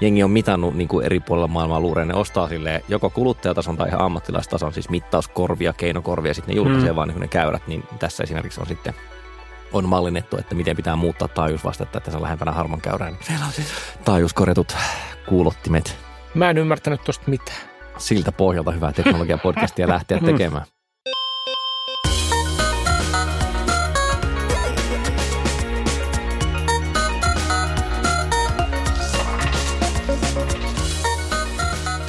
jengi on mitannut niin kuin eri puolilla maailmaa luureen. Ne ostaa sille joko kuluttajatason tai ihan ammattilaistason, siis mittauskorvia, keinokorvia, sitten ne julkaisee mm. vaan niin ne käyrät. Niin tässä esimerkiksi on sitten on mallinnettu, että miten pitää muuttaa taajuusvastetta, että se on lähempänä harman käyrää. Niin meillä on siis taajuuskorjatut kuulottimet. Mä en ymmärtänyt tuosta mitään. Siltä pohjalta hyvää teknologiapodcastia lähteä tekemään.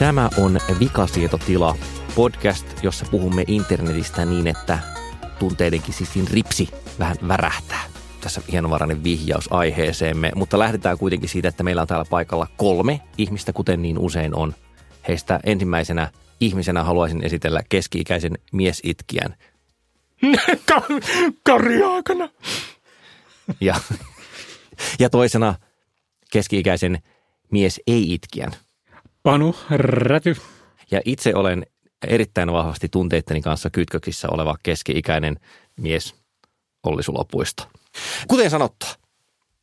Tämä on Vikasietotila, podcast, jossa puhumme internetistä niin, että tunteidenkin sissin ripsi vähän värähtää. Tässä hienovarainen vihjaus aiheeseemme, mutta lähdetään kuitenkin siitä, että meillä on täällä paikalla kolme ihmistä, kuten niin usein on. Heistä ensimmäisenä ihmisenä haluaisin esitellä keski-ikäisen miesitkijän. Karjaakana. Ja, ja toisena keski-ikäisen mies ei-itkijän. Panu Räty. Ja itse olen erittäin vahvasti tunteitteni kanssa kytköksissä oleva keski-ikäinen mies Olli Sulopuisto. Kuten sanottu,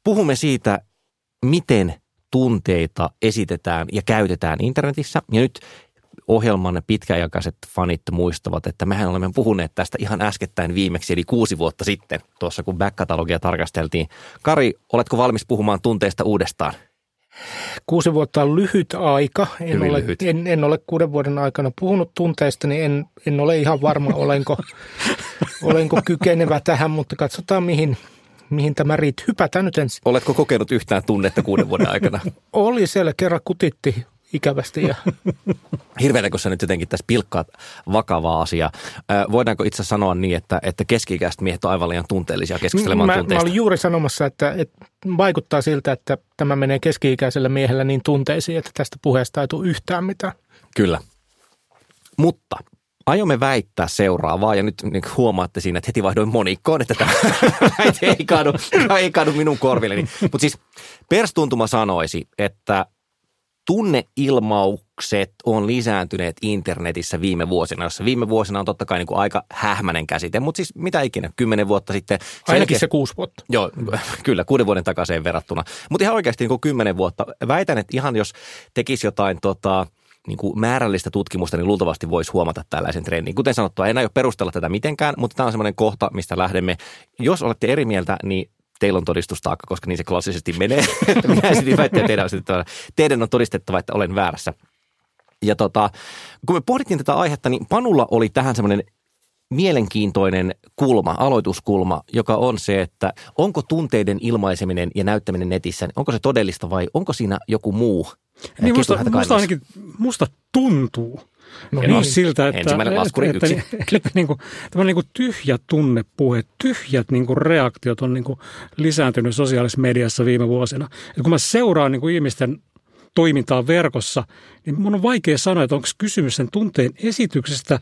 puhumme siitä, miten tunteita esitetään ja käytetään internetissä. Ja nyt ohjelman pitkäaikaiset fanit muistavat, että mehän olemme puhuneet tästä ihan äskettäin viimeksi, eli kuusi vuotta sitten, tuossa kun back-katalogia tarkasteltiin. Kari, oletko valmis puhumaan tunteista uudestaan? Kuusi vuotta on lyhyt aika. En ole, lyhyt. En, en ole kuuden vuoden aikana puhunut tunteista, niin en, en ole ihan varma, olenko, olenko kykenevä tähän, mutta katsotaan mihin, mihin tämä riittää. Hypätään nyt ensin. Oletko kokenut yhtään tunnetta kuuden vuoden aikana? Oli siellä kerran kutitti ikävästi. Ja... Hirveänä, kun sä nyt jotenkin tässä pilkkaat vakavaa asiaa. Voidaanko itse sanoa niin, että, että keski-ikäiset miehet on aivan liian tunteellisia keskustelemaan mä, tunteista? Mä olin juuri sanomassa, että, että vaikuttaa siltä, että tämä menee keski-ikäisellä miehellä niin tunteisiin, että tästä puheesta ei tule yhtään mitään. Kyllä. Mutta aiomme väittää seuraavaa, ja nyt niin huomaatte siinä, että heti vaihdoin monikkoon, että tämä väite ei kaadu, ei kaadu minun korvilleni. Mutta siis perstuntuma sanoisi, että tunneilmaukset on lisääntyneet internetissä viime vuosina, jossa viime vuosina on totta kai niin kuin aika hähmäinen käsite, mutta siis mitä ikinä, kymmenen vuotta sitten. Ainakin selkeä, se kuusi vuotta. Joo, kyllä, kuuden vuoden takaisin verrattuna. Mutta ihan oikeasti niin kuin kymmenen vuotta. Väitän, että ihan jos tekisi jotain tota, niin kuin määrällistä tutkimusta, niin luultavasti voisi huomata tällaisen trendin. Kuten sanottua, en aio perustella tätä mitenkään, mutta tämä on semmoinen kohta, mistä lähdemme. Jos olette eri mieltä, niin teillä on todistustaakka, koska niin se klassisesti menee. minä esitin väitteen, teidän on, teidän on todistettava, että olen väärässä. Ja tota, kun me pohdittiin tätä aihetta, niin Panulla oli tähän semmoinen mielenkiintoinen kulma, aloituskulma, joka on se, että onko tunteiden ilmaiseminen ja näyttäminen netissä, onko se todellista vai onko siinä joku muu? Niin musta, musta ainakin, musta tuntuu, No niin, siltä, että, Ensimmäinen laskuri että, yksi. Että, että niin kuin, tämä niin kuin tyhjä tunnepuhe, tyhjät niin kuin reaktiot on niin kuin lisääntynyt sosiaalisessa mediassa viime vuosina. Ja kun mä seuraan niin kuin ihmisten toimintaa verkossa, niin mun on vaikea sanoa, että onko kysymys sen tunteen esityksestä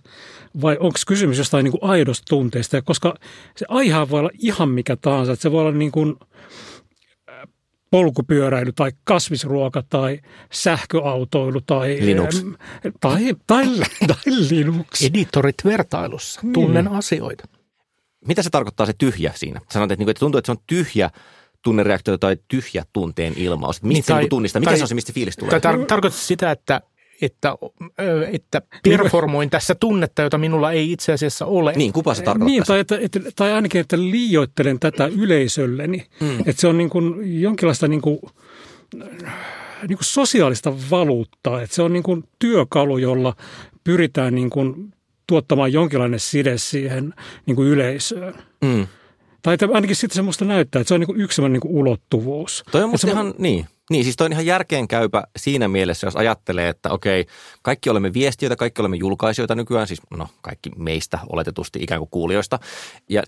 vai onko kysymys jostain niin kuin aidosta tunteesta. Koska se aihe voi olla ihan mikä tahansa. Että se voi olla niin kuin, polkupyöräily tai kasvisruoka tai sähköautoilu tai Linux. Tai, tai, tai Linux. Editorit vertailussa. Tunnen mm. asioita. Mitä se tarkoittaa se tyhjä siinä? Sanoit, että, että tuntuu, että se on tyhjä tunnereaktio tai tyhjä tunteen ilmaus. Mistä niin, tai, se tunnistaa? Mikä tai, se on se, mistä fiilis tulee? Tai tar- tarkoittaa sitä, että että, että performoin tässä tunnetta, jota minulla ei itse asiassa ole. Niin, kuka se tarkoittaa? Niin, tai, että, että, tai ainakin, että liioittelen tätä yleisölleni. Mm. Että se on niin kuin jonkinlaista niin kuin, niin kuin sosiaalista valuuttaa. Että se on niin kuin työkalu, jolla pyritään niin kuin tuottamaan jonkinlainen side siihen niin kuin yleisöön. Mm. Tai ainakin sitten se musta näyttää, että se on niin kuin yksi niin kuin ulottuvuus. Toi on musta ihan, niin. Niin, siis toi on ihan järkeenkäypä siinä mielessä, jos ajattelee, että okei, kaikki olemme viestiöitä, kaikki olemme julkaisijoita nykyään, siis no kaikki meistä oletetusti ikään kuin kuulijoista. Ja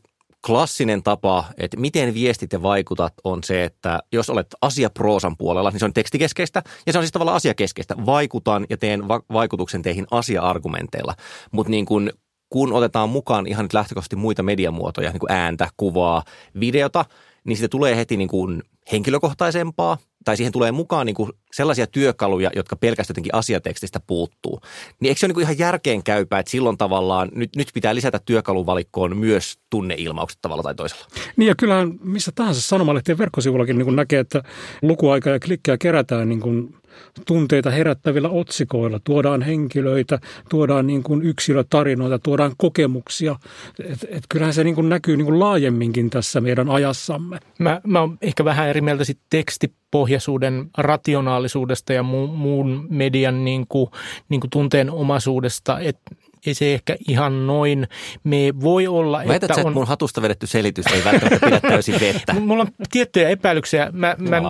klassinen tapa, että miten viestit ja vaikutat on se, että jos olet asiaproosan puolella, niin se on tekstikeskeistä ja se on siis tavallaan asiakeskeistä. Vaikutan ja teen va- vaikutuksen teihin asia-argumenteilla, mutta niin kuin kun otetaan mukaan ihan nyt lähtökohtaisesti muita mediamuotoja, niin kuin ääntä, kuvaa, videota, niin siitä tulee heti niin kuin henkilökohtaisempaa, tai siihen tulee mukaan niin kuin sellaisia työkaluja, jotka pelkästään jotenkin asiatekstistä puuttuu. Niin eikö se ole niin ihan järkeen käypää, että silloin tavallaan nyt, nyt pitää lisätä työkaluvalikkoon myös tunneilmaukset tavalla tai toisella? Niin ja kyllähän missä tahansa sanomalehtien verkkosivullakin niin näkee, että lukuaika ja klikkejä kerätään niin kuin – tunteita herättävillä otsikoilla. Tuodaan henkilöitä, tuodaan niin kuin yksilötarinoita, tuodaan kokemuksia. Et, et kyllähän se niin kuin näkyy niin kuin laajemminkin tässä meidän ajassamme. Mä, mä oon ehkä vähän eri mieltä sit tekstipohjaisuuden rationaalisuudesta ja muun, muun median niin kuin, niin kuin tunteen omaisuudesta, että ei se ehkä ihan noin me voi olla. Väität että sä, on... mun hatusta vedetty selitys ei välttämättä pidä täysin vettä? Mulla on tiettyjä epäilyksiä. Mä, mä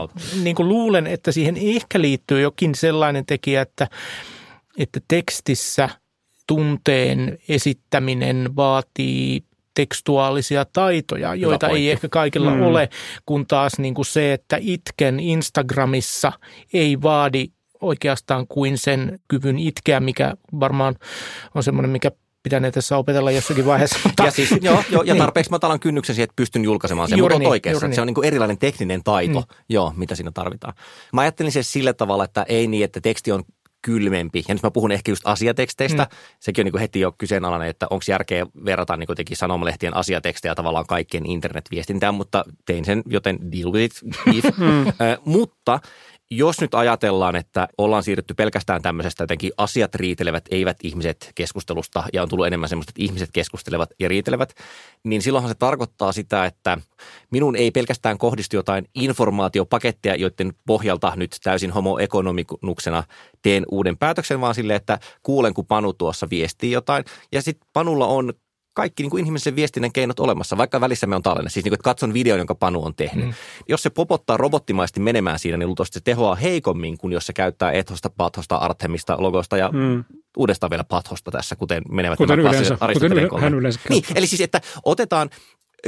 niin kuin luulen, että siihen ehkä liittyy jokin sellainen tekijä, että, että tekstissä tunteen esittäminen vaatii tekstuaalisia taitoja, joita ei ehkä kaikilla mm. ole, kun taas niin kuin se, että itken Instagramissa ei vaadi oikeastaan kuin sen kyvyn itkeä, mikä varmaan on semmoinen, mikä pitänee tässä opetella jossakin vaiheessa. Mutta, ja, siis, joo, joo, ja niin. tarpeeksi matalan kynnyksen siihen, että pystyn julkaisemaan sen, juuri mutta niin, oikeassa. Niin. Se on niin kuin erilainen tekninen taito, mm. joo, mitä siinä tarvitaan. Mä ajattelin se sillä tavalla, että ei niin, että teksti on kylmempi. Ja nyt mä puhun ehkä just asiateksteistä. Mm. Sekin on niin kuin heti jo kyseenalainen, että onko järkeä verrata niin kuin sanomalehtien asiatekstejä tavallaan kaikkien internetviestintään, mutta tein sen, joten deal with it. mm. mutta jos nyt ajatellaan, että ollaan siirrytty pelkästään tämmöisestä jotenkin asiat riitelevät, eivät ihmiset keskustelusta ja on tullut enemmän semmoista, että ihmiset keskustelevat ja riitelevät, niin silloinhan se tarkoittaa sitä, että minun ei pelkästään kohdistu jotain informaatiopaketteja, joiden pohjalta nyt täysin homoekonomikuksena teen uuden päätöksen, vaan sille, että kuulen, kun Panu tuossa viestii jotain. Ja sitten Panulla on kaikki niin kuin inhimillisen viestinnän keinot olemassa, vaikka välissä me on tallenne. Siis niin kuin, että katson videon, jonka Panu on tehnyt. Mm. Jos se popottaa robottimaisesti menemään siinä, niin luultavasti se tehoaa heikommin kuin jos se käyttää ethosta, pathosta, artemista, logosta ja mm uudestaan vielä pathosta tässä, kuten menevät kuten yleensä, kuten hän yleensä niin, eli siis, että otetaan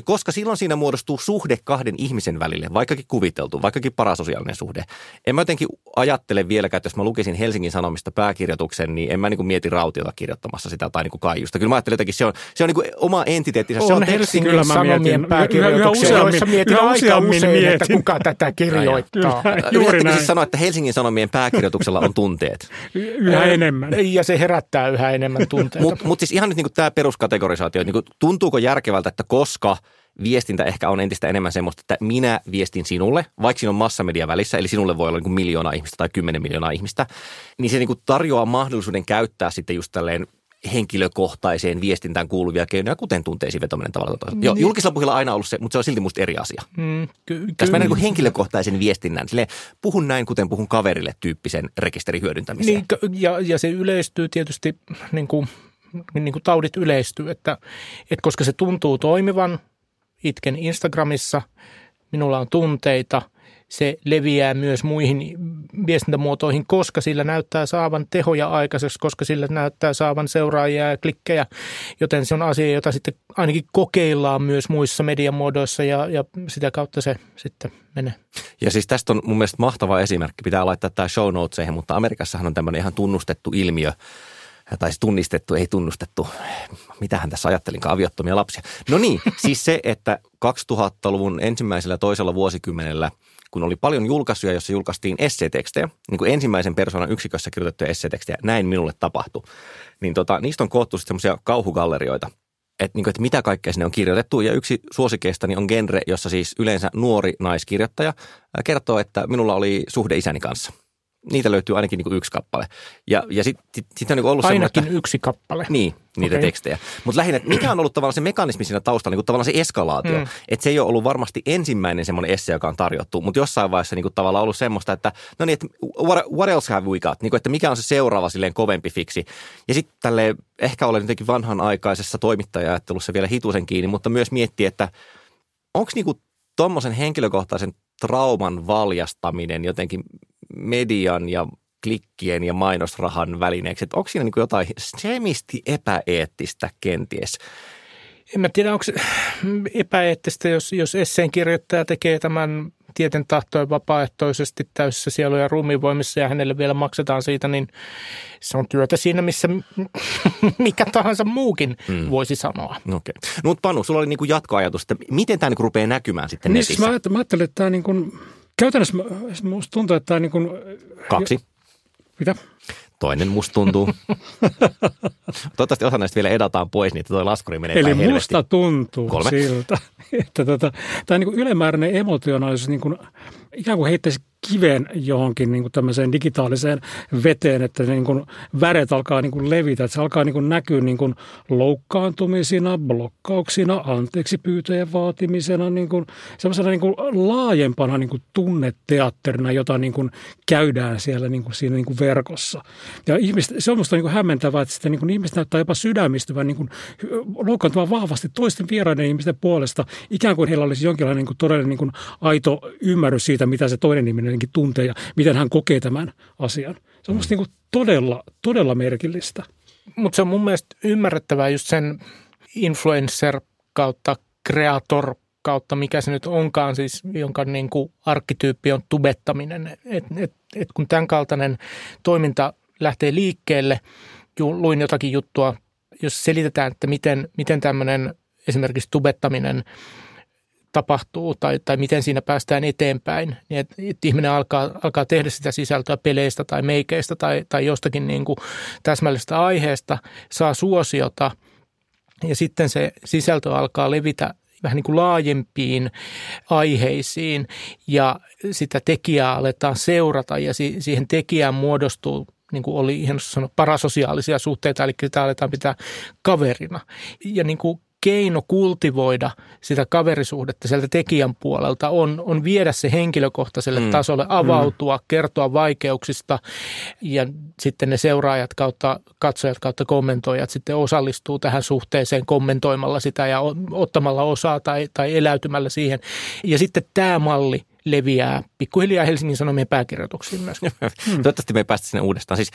koska silloin siinä muodostuu suhde kahden ihmisen välille, vaikkakin kuviteltu, vaikkakin parasosiaalinen suhde. En mä jotenkin ajattele vieläkään, että jos mä lukisin Helsingin Sanomista pääkirjoituksen, niin en mä niin mieti Rautiota kirjoittamassa sitä tai niin kuin Kaijusta. Kyllä mä ajattelen jotenkin, se on, se on niin kuin oma entiteettinsä. On, se on Helsingin kyllä Sanomien pääkirjoituksia, joissa mietin yhä aika usein, mietin. että kuka tätä kirjoittaa. Kyllä, juuri näin. siis sanoa, että Helsingin Sanomien pääkirjoituksella on tunteet? Yhä enemmän. Ja se herättää yhä enemmän tunteita. Mutta mut siis ihan nyt niin tämä peruskategorisaatio, niin kuin, tuntuuko järkevältä, että koska – viestintä ehkä on entistä enemmän semmoista, että minä viestin sinulle, vaikka siinä on massamedia välissä, eli sinulle voi olla niin kuin miljoona ihmistä tai kymmenen miljoonaa ihmistä, niin se niin kuin tarjoaa mahdollisuuden käyttää sitten just tälleen henkilökohtaiseen viestintään kuuluvia keinoja, kuten tunteisiin vetominen tavalla. Mm. Joo, julkisella puhilla aina ollut se, mutta se on silti musta eri asia. Mm, ky- Tässä mennään niin henkilökohtaisen viestinnän, silleen, puhun näin, kuten puhun kaverille tyyppisen rekisterin hyödyntämiseen. Niin, ja, ja se yleistyy tietysti, niin kuin, niin kuin taudit yleistyy, että, että koska se tuntuu toimivan – itken Instagramissa, minulla on tunteita, se leviää myös muihin viestintämuotoihin, koska sillä näyttää saavan tehoja aikaiseksi, koska sillä näyttää saavan seuraajia ja klikkejä, joten se on asia, jota sitten ainakin kokeillaan myös muissa mediamuodoissa ja, ja sitä kautta se sitten menee. Ja siis tästä on mun mielestä mahtava esimerkki, pitää laittaa tämä show notesihin, mutta Amerikassahan on tämmöinen ihan tunnustettu ilmiö, tai siis tunnistettu, ei tunnustettu, mitähän tässä ajattelinkaan, aviottomia lapsia. No niin, siis se, että 2000-luvun ensimmäisellä toisella vuosikymmenellä, kun oli paljon julkaisuja, joissa julkaistiin esseetekstejä, niin kuin ensimmäisen persoonan yksikössä kirjoitettuja esseetekstejä, näin minulle tapahtui, niin tota, niistä on koottu sitten semmoisia kauhugallerioita, että, niin kuin, että mitä kaikkea sinne on kirjoitettu. Ja yksi suosikeistani on genre, jossa siis yleensä nuori naiskirjoittaja kertoo, että minulla oli suhde isäni kanssa – niitä löytyy ainakin niin kuin yksi kappale. Ja, ja sitten sit, sit on niin ollut Ainakin yksi kappale. Niin, niitä okay. tekstejä. Mutta lähinnä, että mikä on ollut tavallaan se mekanismi siinä taustalla, niin kuin tavallaan se eskalaatio. Mm. Että se ei ole ollut varmasti ensimmäinen semmoinen esse, joka on tarjottu, mutta jossain vaiheessa niin kuin tavallaan ollut semmoista, että no niin, että what, what else have we got? Niin kuin, että mikä on se seuraava silleen kovempi fiksi. Ja sitten tälle ehkä olen jotenkin vanhanaikaisessa toimittaja-ajattelussa vielä hitusen kiinni, mutta myös miettiä, että onko niinku tuommoisen henkilökohtaisen trauman valjastaminen jotenkin median ja klikkien ja mainosrahan välineeksi. Että onko siinä niin jotain semisti epäeettistä kenties? En mä tiedä, onko se epäeettistä, jos, jos esseen kirjoittaja tekee tämän tieten tahtoen vapaaehtoisesti täysissä sielu- ja ruumiinvoimissa ja hänelle vielä maksetaan siitä, niin se on työtä siinä, missä mikä tahansa muukin mm. voisi sanoa. Okei. Okay. No, mutta Panu, sulla oli niin jatkoajatus, että miten tämä niin rupeaa näkymään sitten niin, netissä? Siis mä, ajattelin, mä ajattelin, että tämä niin kuin Käytännössä musta tuntuu, että tämä niin kuin... Kaksi. Mitä? Toinen musta tuntuu. Toivottavasti osa näistä vielä edataan pois, niin tuo laskuri menee Eli musta tuntuu Kolme. siltä, että tota, tämä niin ylimääräinen emotionaalisuus niin kuin ikään kuin heittäisi kiven johonkin niin kuin tämmöiseen digitaaliseen veteen, että niin kuin väret alkaa niin kuin levitä, että se alkaa niin kuin näkyä niin kuin loukkaantumisina, blokkauksina, anteeksi pyytäjän vaatimisena, niin kuin semmoisena niin kuin laajempana niin kuin tunneteatterina, jota niin kuin käydään siellä niin kuin siinä niin kuin verkossa. Ja ihmiset, se on minusta niin kuin hämmentävää, että sitten niin kuin ihmiset näyttää jopa sydämistyvän niin kuin loukkaantuvan vahvasti toisten vieraiden ihmisten puolesta, ikään kuin heillä olisi jonkinlainen niin kuin todellinen niin kuin aito ymmärrys siitä, mitä se toinen ihminen tuntee ja miten hän kokee tämän asian. Se on mm. niin todella, todella merkillistä. Mutta se on mun mielestä ymmärrettävää just sen influencer kautta kreator kautta, mikä se nyt onkaan, siis jonka niin kuin arkkityyppi on tubettaminen. Et, et, et kun tämän kaltainen toiminta lähtee liikkeelle, luin jotakin juttua, jos selitetään, että miten, miten tämmöinen esimerkiksi tubettaminen – tapahtuu tai, tai miten siinä päästään eteenpäin, niin että, että ihminen alkaa, alkaa tehdä sitä sisältöä peleistä tai meikeistä tai, tai jostakin niin kuin täsmällisestä aiheesta, saa suosiota. Ja sitten se sisältö alkaa levitä vähän niin kuin laajempiin aiheisiin ja sitä tekijää aletaan seurata ja siihen tekijään muodostuu niin kuin oli ihan sanoa, parasosiaalisia suhteita, eli sitä aletaan pitää kaverina. Ja niin kuin keino kultivoida sitä kaverisuhdetta sieltä tekijän puolelta on, on viedä se henkilökohtaiselle mm. tasolle, avautua, mm. kertoa vaikeuksista ja sitten ne seuraajat kautta, katsojat kautta kommentoijat sitten osallistuu tähän suhteeseen kommentoimalla sitä ja ottamalla osaa tai, tai eläytymällä siihen. Ja sitten tämä malli leviää pikkuhiljaa Helsingin Sanomien pääkirjoituksiin myös. Toivottavasti me ei päästä sinne uudestaan. Siis,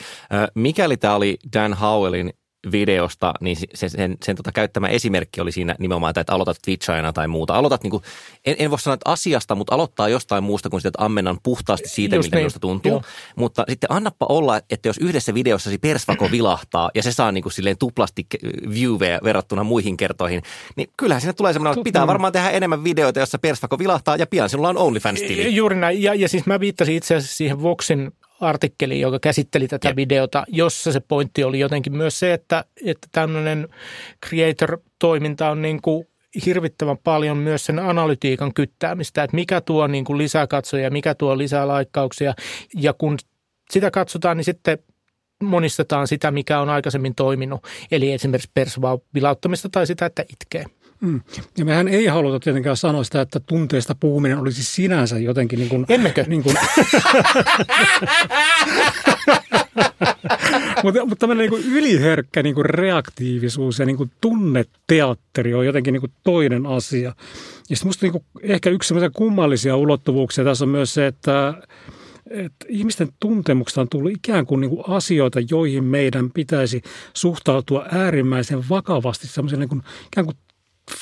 mikäli tämä oli Dan Howellin videosta, niin sen, sen, sen tota käyttämä esimerkki oli siinä nimenomaan, että aloitat Twitchina tai muuta. Aloitat, niin kuin, en, en voi sanoa että asiasta, mutta aloittaa jostain muusta kuin sitä, että ammennan puhtaasti siitä, Just miltä niin. minusta tuntuu. Joo. Mutta sitten annappa olla, että jos yhdessä videossa se persvako vilahtaa ja se saa niin kuin silleen tuplasti viewveja verrattuna muihin kertoihin, niin kyllähän siinä tulee semmoinen, että pitää varmaan tehdä enemmän videoita, jossa persvako vilahtaa ja pian sinulla on OnlyFans-tili. Juuri näin. Ja, ja siis mä viittasin itse asiassa siihen Voxin artikkeli, joka käsitteli tätä Jep. videota, jossa se pointti oli jotenkin myös se, että, että tämmöinen creator-toiminta on niin kuin hirvittävän paljon myös sen analytiikan kyttäämistä, että mikä tuo niin kuin lisää katsoja, mikä tuo lisää laikkauksia. Ja kun sitä katsotaan, niin sitten monistetaan sitä, mikä on aikaisemmin toiminut. Eli esimerkiksi persvaa vilauttamista tai sitä, että itkee. Mm. Ja mehän ei haluta tietenkään sanoa sitä, että tunteesta puhuminen olisi sinänsä jotenkin niin kuin... Emmekö? Niin kuin, mutta, mutta tämmöinen niin yliherkkä niin kuin reaktiivisuus ja niin kuin tunneteatteri on jotenkin niin kuin toinen asia. Ja sitten musta niin kuin ehkä yksi kummallisia ulottuvuuksia tässä on myös se, että että ihmisten tuntemuksesta on tullut ikään kuin, niin kuin asioita, joihin meidän pitäisi suhtautua äärimmäisen vakavasti semmoisen niin kuin, ikään kuin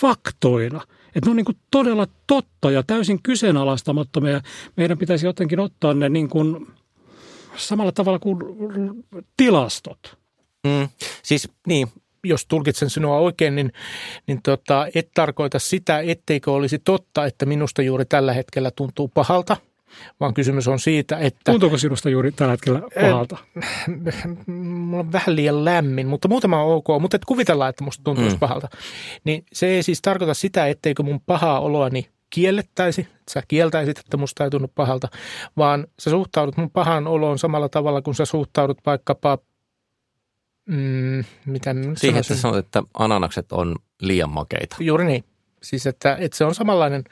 faktoina. Että ne on niin kuin todella totta ja täysin kyseenalaistamattomia. Meidän pitäisi jotenkin ottaa ne niin kuin samalla tavalla kuin tilastot. Mm, siis niin, jos tulkitsen sinua oikein, niin, niin tota, et tarkoita sitä, etteikö olisi totta, että minusta juuri tällä hetkellä tuntuu pahalta – vaan kysymys on siitä, että... Tuntuuko sinusta juuri tällä hetkellä pahalta? Mulla on vähän liian lämmin, mutta muutama on ok, mutta et kuvitellaan, että musta tuntuisi mm. pahalta. Niin se ei siis tarkoita sitä, etteikö mun pahaa oloani kiellettäisi, että sä kieltäisit, että musta ei tunnu pahalta, vaan sä suhtaudut mun pahan oloon samalla tavalla, kun sä suhtaudut vaikkapa Mm, mitä Siihen, että sanot, että ananakset on liian makeita. Juuri niin. Siis, että, että se on samanlainen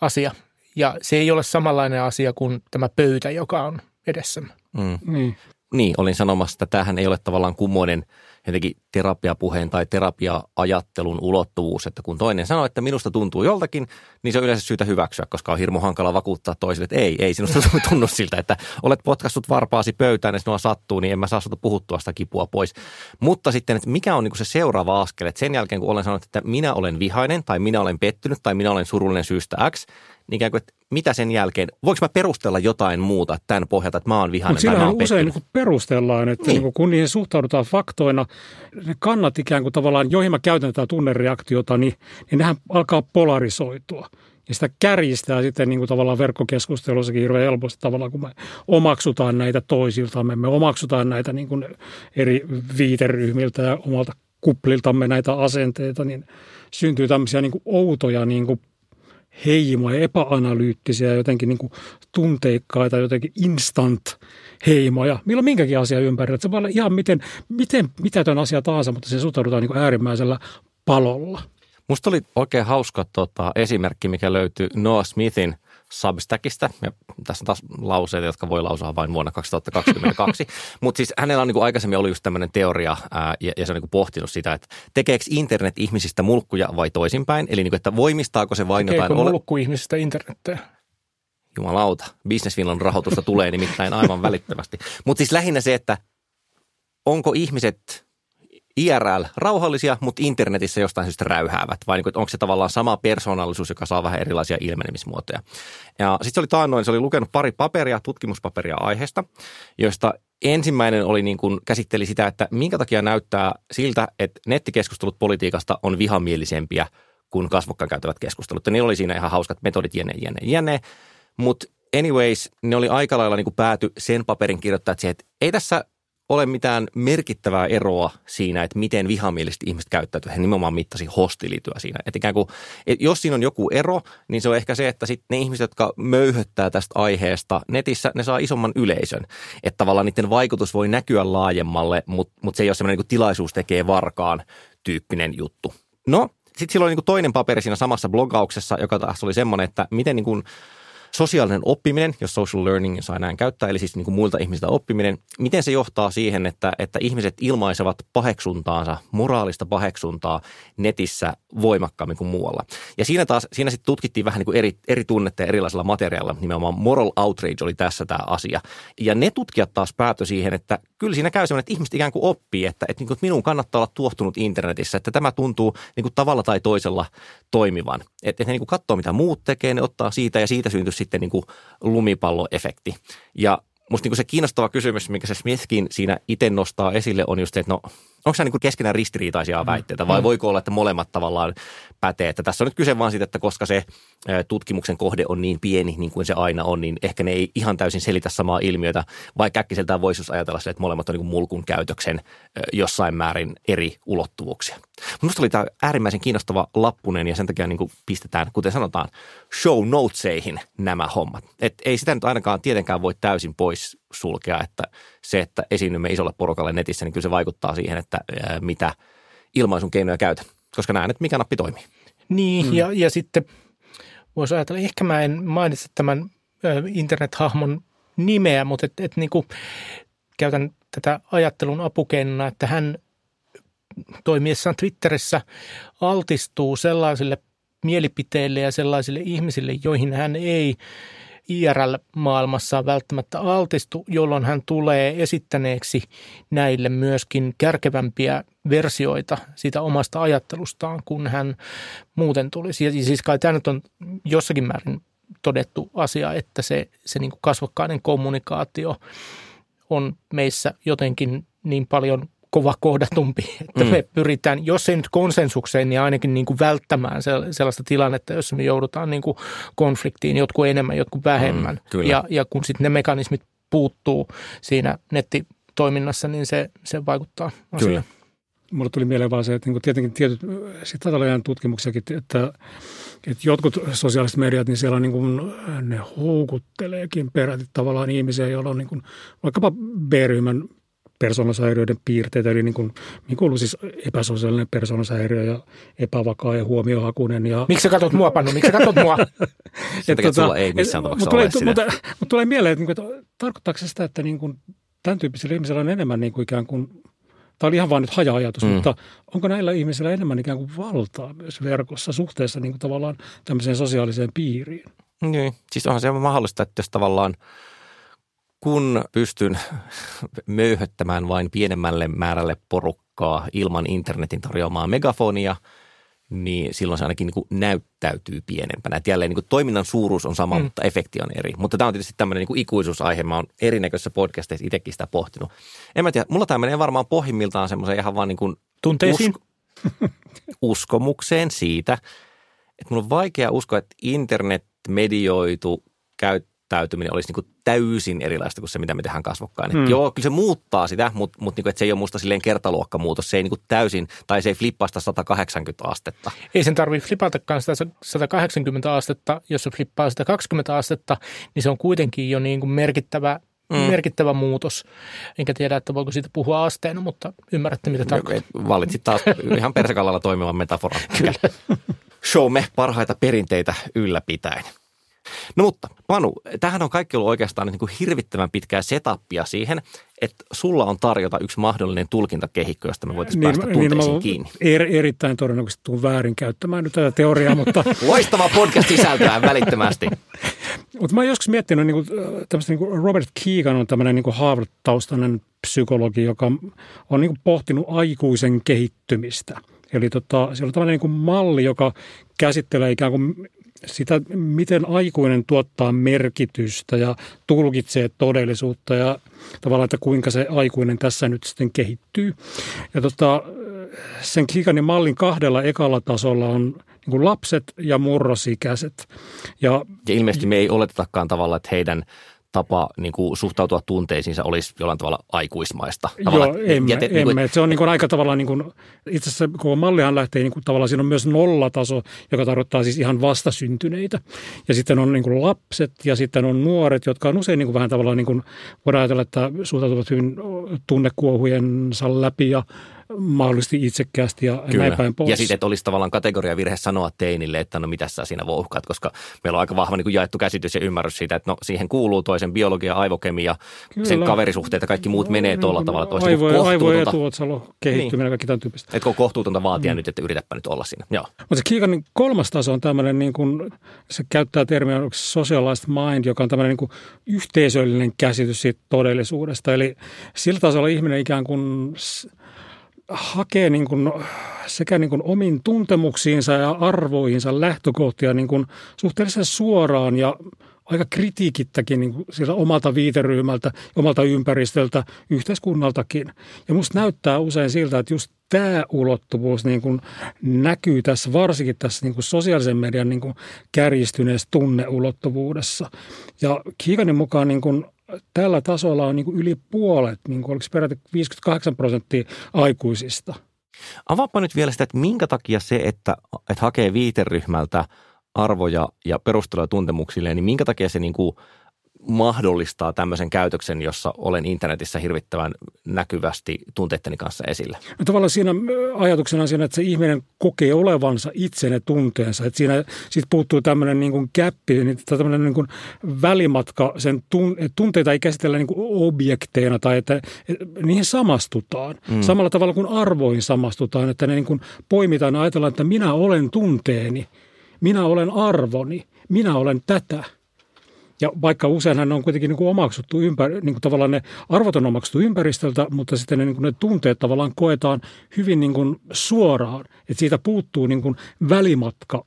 asia. Ja se ei ole samanlainen asia kuin tämä pöytä, joka on edessämme. Mm. Niin. niin, olin sanomassa, että tämähän ei ole tavallaan kummoinen jotenkin terapiapuheen tai terapia-ajattelun ulottuvuus, että kun toinen sanoo, että minusta tuntuu joltakin, niin se on yleensä syytä hyväksyä, koska on hirmu hankala vakuuttaa toisille, että ei, ei sinusta tunnu siltä, että olet potkassut varpaasi pöytään ja sinua sattuu, niin en mä saa sinulta puhuttua sitä kipua pois. Mutta sitten, että mikä on niin se seuraava askel, että sen jälkeen kun olen sanonut, että minä olen vihainen tai minä olen pettynyt tai minä olen surullinen syystä X, niin ikään kuin, että mitä sen jälkeen, voiko mä perustella jotain muuta tämän pohjalta, että mä oon vihainen Mutta tai mä usein niin perustellaan, että niin. Niin kun niihin suhtaudutaan faktoina, ne kannat ikään kuin tavallaan, joihin mä käytän tätä tunnereaktiota, niin, niin nehän alkaa polarisoitua. Ja sitä kärjistää sitten niin kuin tavallaan verkkokeskustelussakin hirveän helposti tavallaan, kun me omaksutaan näitä toisiltamme, me omaksutaan näitä niin kuin eri viiteryhmiltä ja omalta kupliltamme näitä asenteita, niin syntyy tämmöisiä niin kuin outoja niin kuin heimoja, epäanalyyttisiä, jotenkin niin kuin tunteikkaita, jotenkin instant heimoja, milloin minkäkin asia ympärillä. Se voi olla ihan miten, miten mitätön asia tahansa, mutta se suhtaudutaan niin kuin äärimmäisellä palolla. Musta oli oikein hauska tota, esimerkki, mikä löytyy Noah Smithin Substackista. Ja tässä on taas lauseita, jotka voi lausua vain vuonna 2022. Mutta siis hänellä on niin kuin aikaisemmin ollut just tämmöinen teoria, ää, ja, ja se on niin kuin pohtinut sitä, että tekeekö internet ihmisistä mulkkuja vai toisinpäin. Eli niin kuin, että voimistaako se vain Tekeekö jotain... mulkku ihmisistä internettiä? Jumalauta, Business Finland rahoitusta tulee nimittäin aivan välittömästi. Mutta siis lähinnä se, että onko ihmiset IRL rauhallisia, mutta internetissä jostain syystä räyhäävät? Vai niin onko se tavallaan sama persoonallisuus, joka saa vähän erilaisia ilmenemismuotoja? Ja sitten se oli taannoin, se oli lukenut pari paperia, tutkimuspaperia aiheesta, joista ensimmäinen oli niin kuin, käsitteli sitä, että minkä takia näyttää siltä, että nettikeskustelut politiikasta on vihamielisempiä kuin kasvokkaan käytävät keskustelut. Ja niillä oli siinä ihan hauskat metodit, jene, jene, jene. Mutta anyways, ne oli aika lailla niin kuin pääty sen paperin kirjoittaa, että ei tässä ole mitään merkittävää eroa siinä, että miten vihamielisesti ihmiset käyttäytyy. He nimenomaan mittasi hostilityä siinä. Että ikään kuin, että jos siinä on joku ero, niin se on ehkä se, että sitten ne ihmiset, jotka möyhöttää tästä aiheesta netissä, ne saa isomman yleisön. Että tavallaan niiden vaikutus voi näkyä laajemmalle, mutta, mutta se ei ole semmoinen niin tilaisuus tekee varkaan tyyppinen juttu. No, sitten silloin niin toinen paperi siinä samassa blogauksessa, joka taas oli semmoinen, että miten niin kuin sosiaalinen oppiminen, jos social learning saa näin käyttää, eli siis niin kuin muilta ihmisiltä oppiminen, miten se johtaa siihen, että, että ihmiset ilmaisevat paheksuntaansa, moraalista paheksuntaa netissä voimakkaammin kuin muualla. Ja siinä taas, siinä sitten tutkittiin vähän niin kuin eri, eri tunnetta ja erilaisilla materiaalilla, nimenomaan moral outrage oli tässä tämä asia. Ja ne tutkijat taas päätö siihen, että kyllä siinä käy sellainen, että ihmiset ikään kuin oppii, että, että, niin kuin, että minun kannattaa olla tuohtunut internetissä, että tämä tuntuu niin kuin tavalla tai toisella toimivan. Että, että he niin kuin katsoo, mitä muut tekee, ne ottaa siitä ja siitä syntyy sitten niin kuin lumipalloefekti. Ja musta niin se kiinnostava kysymys, minkä se Smithkin siinä itse nostaa esille, on just se, että no onko se niin keskenään ristiriitaisia mm. väitteitä vai mm. voiko olla, että molemmat tavallaan pätee. Että tässä on nyt kyse vaan siitä, että koska se tutkimuksen kohde on niin pieni niin kuin se aina on, niin ehkä ne ei ihan täysin selitä samaa ilmiötä, vaikka äkkiseltään voisi ajatella se, että molemmat on niin kuin mulkun käytöksen jossain määrin eri ulottuvuuksia. Minusta oli tämä äärimmäisen kiinnostava lappunen ja sen takia niin kuin pistetään, kuten sanotaan, show noteseihin nämä hommat. Et ei sitä nyt ainakaan tietenkään voi täysin pois sulkea, että se, että esiinnymme isolle porukalle netissä, niin kyllä se vaikuttaa siihen, että mitä ilmaisun keinoja käytän, koska näen, että mikä nappi toimii. Niin, mm. ja, ja sitten voisi ajatella, ehkä mä en mainitse tämän internethahmon nimeä, mutta et, et niin kuin käytän tätä ajattelun apukeinona, että hän toimiessaan Twitterissä altistuu sellaisille mielipiteille ja sellaisille ihmisille, joihin hän ei IRL-maailmassa välttämättä altistu, jolloin hän tulee esittäneeksi näille myöskin kärkevämpiä versioita siitä omasta ajattelustaan, kun hän muuten tulisi. Ja siis kai tämä nyt on jossakin määrin todettu asia, että se, se niin kasvokkainen kommunikaatio on meissä jotenkin niin paljon kova kohdatumpi, että mm. me pyritään, jos ei nyt konsensukseen, niin ainakin niin kuin välttämään sellaista tilannetta, jossa me joudutaan niin kuin konfliktiin, jotkut enemmän, jotkut vähemmän. Mm, ja, ja kun sitten ne mekanismit puuttuu siinä nettitoiminnassa, niin se, se vaikuttaa asiaan. Kyllä. Mulle tuli mieleen vaan se, että niin tietenkin tietyt, sitten taitaa tutkimuksiakin, että, että jotkut sosiaaliset mediat, niin siellä on niin kuin, ne houkutteleekin peräti tavallaan ihmisiä, joilla on niin kuin, vaikkapa B-ryhmän persoonallisuushäiriöiden piirteitä, eli niin kuin, niin kuuluu siis epäsosiaalinen persoonallisuushäiriö ja epävakaa ja huomiohakunen. Ja... Miksi sä katsot mua, Pannu? Miksi sä katsot mua? Sen takia, tota, ei missään tapauksessa ole tulee, mutta, mutta tulee mieleen, että, niin kuin, että tarkoittaako se sitä, että niin kuin, tämän tyyppisillä ihmisillä on enemmän niin kuin ikään kuin Tämä oli ihan vain nyt haja-ajatus, mm. mutta onko näillä ihmisillä enemmän ikään kuin valtaa myös verkossa suhteessa niin kuin tavallaan tämmöiseen sosiaaliseen piiriin? Niin, siis onhan se mahdollista, että jos tavallaan – kun pystyn möyhöttämään vain pienemmälle määrälle porukkaa ilman internetin tarjoamaa megafonia, niin silloin se ainakin niin kuin näyttäytyy pienempänä. Että jälleen niin toiminnan suuruus on sama, mm. mutta efekti on eri. Mutta tämä on tietysti tämmöinen niin ikuisuusaihe. Mä oon erinäköisissä podcasteissa itsekin sitä pohtinut. En mä tiedä, mulla tämä menee varmaan pohjimmiltaan semmoisen ihan vaan niin kuin Tunteisiin? Usk- uskomukseen siitä, että mulla on vaikea uskoa, että internet medioitu käyttää käyttäytyminen olisi niin kuin täysin erilaista kuin se, mitä me tehdään kasvokkain. Hmm. Joo, kyllä se muuttaa sitä, mutta, mutta niin kuin, että se ei ole musta silleen kertaluokkamuutos. Se ei niin kuin täysin, tai se ei flippaa sitä 180 astetta. Ei sen tarvitse flipatakaan sitä 180 astetta. Jos se flippaa sitä 20 astetta, niin se on kuitenkin jo niin kuin merkittävä Mm. merkittävä muutos. Enkä tiedä, että voiko siitä puhua asteena, mutta ymmärrätte, mitä tarkoittaa. Valitsit taas ihan persekallalla toimivan metaforan. Kyllä. Showme parhaita perinteitä ylläpitäen. No mutta Panu, tähän on kaikki ollut oikeastaan niin kuin hirvittävän pitkää setapia siihen, että sulla on tarjota yksi mahdollinen tulkintakehikko, josta me voitaisiin niin, päästä niin, tunteisiin niin, kiinni. Er, erittäin todennäköisesti tuun väärin käyttämään nyt tätä teoriaa, mutta... Loistava podcast sisältöä välittömästi. mutta mä oon joskus miettinyt, niin kuin, tämmöistä, niin kuin Robert Keegan on tämmöinen niin Harvard-taustainen psykologi, joka on niin kuin pohtinut aikuisen kehittymistä. Eli tota, siellä on tämmöinen niin kuin malli, joka käsittelee ikään kuin sitä, miten aikuinen tuottaa merkitystä ja tulkitsee todellisuutta ja tavallaan, että kuinka se aikuinen tässä nyt sitten kehittyy. Ja tota, sen Kikanin mallin kahdella ekalla tasolla on niin kuin lapset ja murrosikäiset. Ja, ja ilmeisesti me ei oletetakaan tavalla, että heidän tapa niin kuin suhtautua tunteisiinsa olisi jollain tavalla aikuismaista. Tavallaan, Joo, emme, jäte, emme. Niin kuin, se on niin kuin aika tavalla, niin kuin, itse asiassa koko mallihan lähtee niin kuin, tavallaan, siinä on myös nollataso, joka tarkoittaa siis ihan vastasyntyneitä. Ja sitten on niin kuin lapset ja sitten on nuoret, jotka on usein niin kuin, vähän tavallaan, niin kuin, voidaan ajatella, että suhtautuvat hyvin tunnekuohujensa läpi ja mahdollisesti itsekkäästi ja Kyllä. näin päin pois. Ja sitten, että olisi tavallaan kategoriavirhe sanoa teinille, että no mitä sä siinä vouhkaat, koska meillä on aika vahva niin kuin jaettu käsitys ja ymmärrys siitä, että no siihen kuuluu toisen biologia, aivokemia, Kyllä. sen kaverisuhteet ja kaikki muut menee tuolla tavalla. Toisen aivo, aivo etuotsalo, kehittyminen niin. kaikki tämän tyyppistä. Etkö kohtuutonta vaatia mm. nyt, että yritäpä nyt olla siinä. Joo. Mutta se Kiikanin kolmas taso on tämmöinen, niin kuin, se käyttää termiä socialized mind, joka on tämmöinen niin kuin yhteisöllinen käsitys siitä todellisuudesta. Eli sillä tasolla ihminen ikään kuin hakee niin kuin sekä niin kuin omiin tuntemuksiinsa ja arvoihinsa lähtökohtia niin kuin suhteellisen suoraan ja aika kritiikittäkin niin sieltä omalta viiteryhmältä, omalta ympäristöltä, yhteiskunnaltakin. Ja musta näyttää usein siltä, että just tämä ulottuvuus niin kuin näkyy tässä, varsinkin tässä niin kuin sosiaalisen median niin kuin kärjistyneessä tunneulottuvuudessa. Ja Kiikanin mukaan niin kuin tällä tasolla on niin kuin yli puolet, niin kuin oliko peräti 58 prosenttia aikuisista. Avaappa nyt vielä sitä, että minkä takia se, että, että hakee viiteryhmältä arvoja ja perusteluja tuntemuksille, niin minkä takia se niin kuin mahdollistaa tämmöisen käytöksen, jossa olen internetissä hirvittävän näkyvästi tunteitteni kanssa esillä? No tavallaan siinä ajatuksena siinä, että se ihminen kokee olevansa itse ne tunteensa. Että siinä siitä puuttuu tämmöinen niin kuin käppi, niin tämmöinen niin kuin välimatka, sen tun, tunteita ei käsitellä niin kuin objekteina tai että, että niihin samastutaan. Mm. Samalla tavalla kuin arvoihin samastutaan, että ne niin kuin poimitaan ja ajatellaan, että minä olen tunteeni, minä olen arvoni, minä olen tätä – ja vaikka useinhan ne on kuitenkin niin kuin omaksuttu ympäri, niin kuin tavallaan ne arvot on omaksuttu ympäristöltä, mutta sitten ne, niin kuin ne tunteet tavallaan koetaan hyvin niin kuin suoraan. Että siitä puuttuu niin kuin välimatka